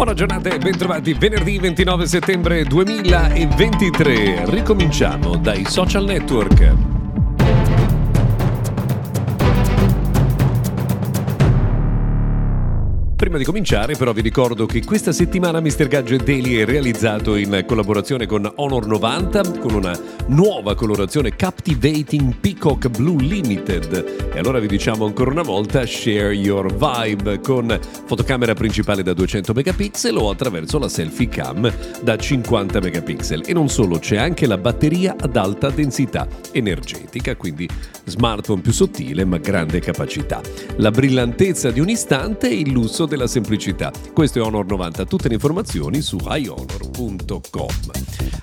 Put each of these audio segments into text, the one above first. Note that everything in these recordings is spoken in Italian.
Buona giornata e bentrovati venerdì 29 settembre 2023. Ricominciamo dai social network. Prima di cominciare però vi ricordo che questa settimana Mr. Gadget Daily è realizzato in collaborazione con Honor 90 con una nuova colorazione Captivating Peacock Blue Limited. E allora vi diciamo ancora una volta share your vibe con fotocamera principale da 200 megapixel o attraverso la selfie cam da 50 megapixel. E non solo, c'è anche la batteria ad alta densità energetica, quindi smartphone più sottile ma grande capacità. La brillantezza di un istante e il lusso della semplicità. Questo è Honor 90, tutte le informazioni su iHonor.com.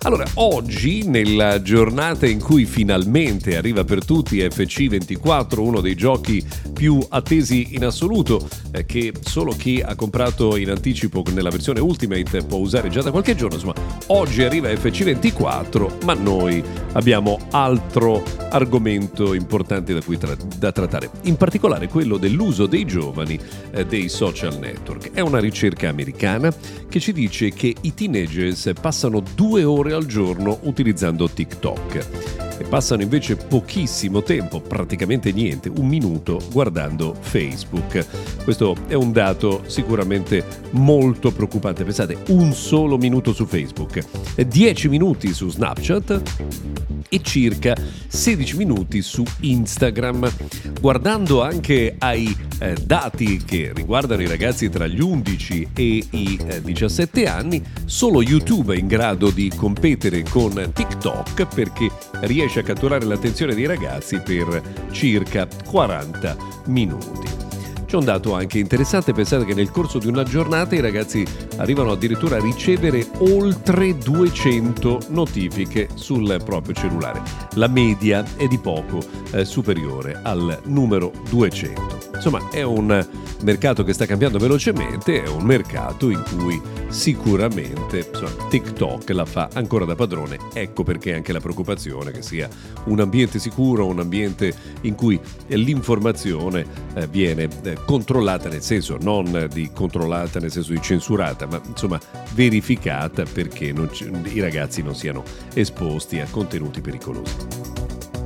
Allora, oggi, nella giornata in cui finalmente arriva per tutti FC24, uno dei giochi più attesi in assoluto, eh, che solo chi ha comprato in anticipo nella versione Ultimate può usare già da qualche giorno, insomma, oggi arriva FC24, ma noi abbiamo altro argomento importante da, cui tra- da trattare, in particolare quello dell'uso dei giovani eh, dei social network. È una ricerca americana che ci dice che i teenagers passano due ore al giorno utilizzando TikTok e passano invece pochissimo tempo, praticamente niente, un minuto guardando Facebook. Questo è un dato sicuramente molto preoccupante. Pensate, un solo minuto su Facebook, 10 minuti su Snapchat e circa 16 minuti su Instagram. Guardando anche ai eh, dati che riguardano i ragazzi tra gli 11 e i eh, 17 anni, solo YouTube è in grado di competere con TikTok perché riesce a catturare l'attenzione dei ragazzi per circa 40 minuti. C'è un dato anche interessante, pensate che nel corso di una giornata i ragazzi arrivano addirittura a ricevere oltre 200 notifiche sul proprio cellulare. La media è di poco eh, superiore al numero 200. Insomma, è un mercato che sta cambiando velocemente, è un mercato in cui sicuramente insomma, TikTok la fa ancora da padrone. Ecco perché anche la preoccupazione che sia un ambiente sicuro, un ambiente in cui l'informazione eh, viene eh, controllata nel senso non di controllata nel senso di censurata, ma insomma verificata perché i ragazzi non siano esposti a contenuti pericolosi.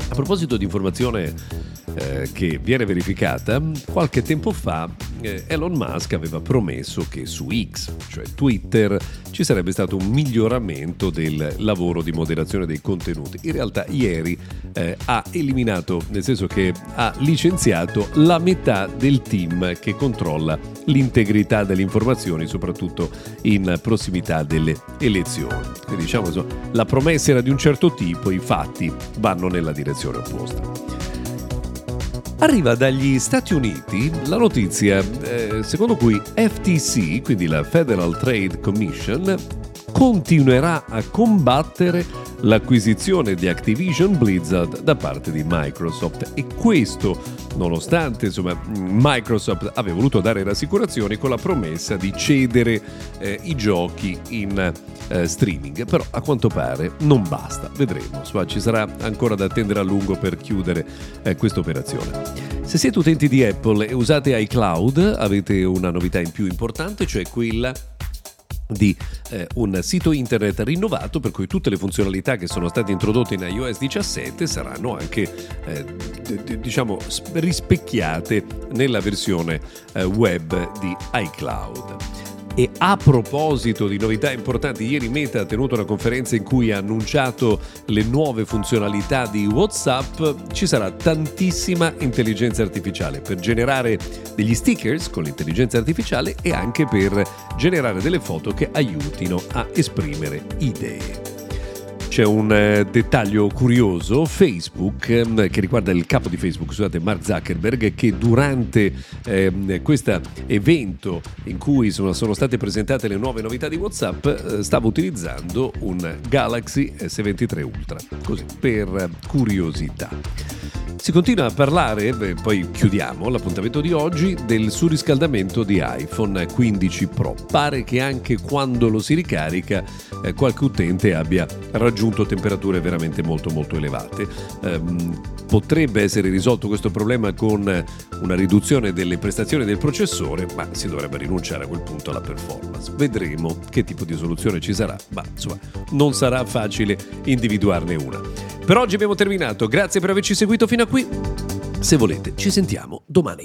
A proposito di informazione eh, che viene verificata, qualche tempo fa eh, Elon Musk aveva promesso che su X, cioè Twitter, ci sarebbe stato un miglioramento del lavoro di moderazione dei contenuti. In realtà ieri eh, ha eliminato, nel senso che ha licenziato la metà del team che controlla l'integrità delle informazioni, soprattutto in prossimità delle elezioni. Quindi diciamo insomma, la promessa era di un certo tipo, i fatti vanno nella direzione opposta. Arriva dagli Stati Uniti la notizia eh, secondo cui FTC, quindi la Federal Trade Commission, continuerà a combattere l'acquisizione di Activision Blizzard da parte di Microsoft. E questo nonostante insomma, Microsoft aveva voluto dare rassicurazioni con la promessa di cedere eh, i giochi in eh, streaming. Però a quanto pare non basta. Vedremo. Insomma, ci sarà ancora da attendere a lungo per chiudere eh, questa operazione. Se siete utenti di Apple e usate iCloud avete una novità in più importante cioè quella di eh, un sito internet rinnovato per cui tutte le funzionalità che sono state introdotte in iOS 17 saranno anche eh, diciamo rispecchiate nella versione eh, web di iCloud. E a proposito di novità importanti, ieri Meta ha tenuto una conferenza in cui ha annunciato le nuove funzionalità di WhatsApp. Ci sarà tantissima intelligenza artificiale per generare degli stickers con l'intelligenza artificiale e anche per generare delle foto che aiutino a esprimere idee. C'è un eh, dettaglio curioso, Facebook, ehm, che riguarda il capo di Facebook, scusate, Mark Zuckerberg, che durante eh, questo evento in cui sono, sono, state presentate le nuove novità di WhatsApp, eh, stava utilizzando un Galaxy S23 Ultra, così per curiosità. Si continua a parlare, beh, poi chiudiamo l'appuntamento di oggi, del surriscaldamento di iPhone 15 Pro. Pare che anche quando lo si ricarica eh, qualche utente abbia raggiunto temperature veramente molto molto elevate. Um, potrebbe essere risolto questo problema con una riduzione delle prestazioni del processore, ma si dovrebbe rinunciare a quel punto alla performance. Vedremo che tipo di soluzione ci sarà, ma insomma non sarà facile individuarne una. Per oggi abbiamo terminato, grazie per averci seguito fino a qui. Se volete, ci sentiamo domani.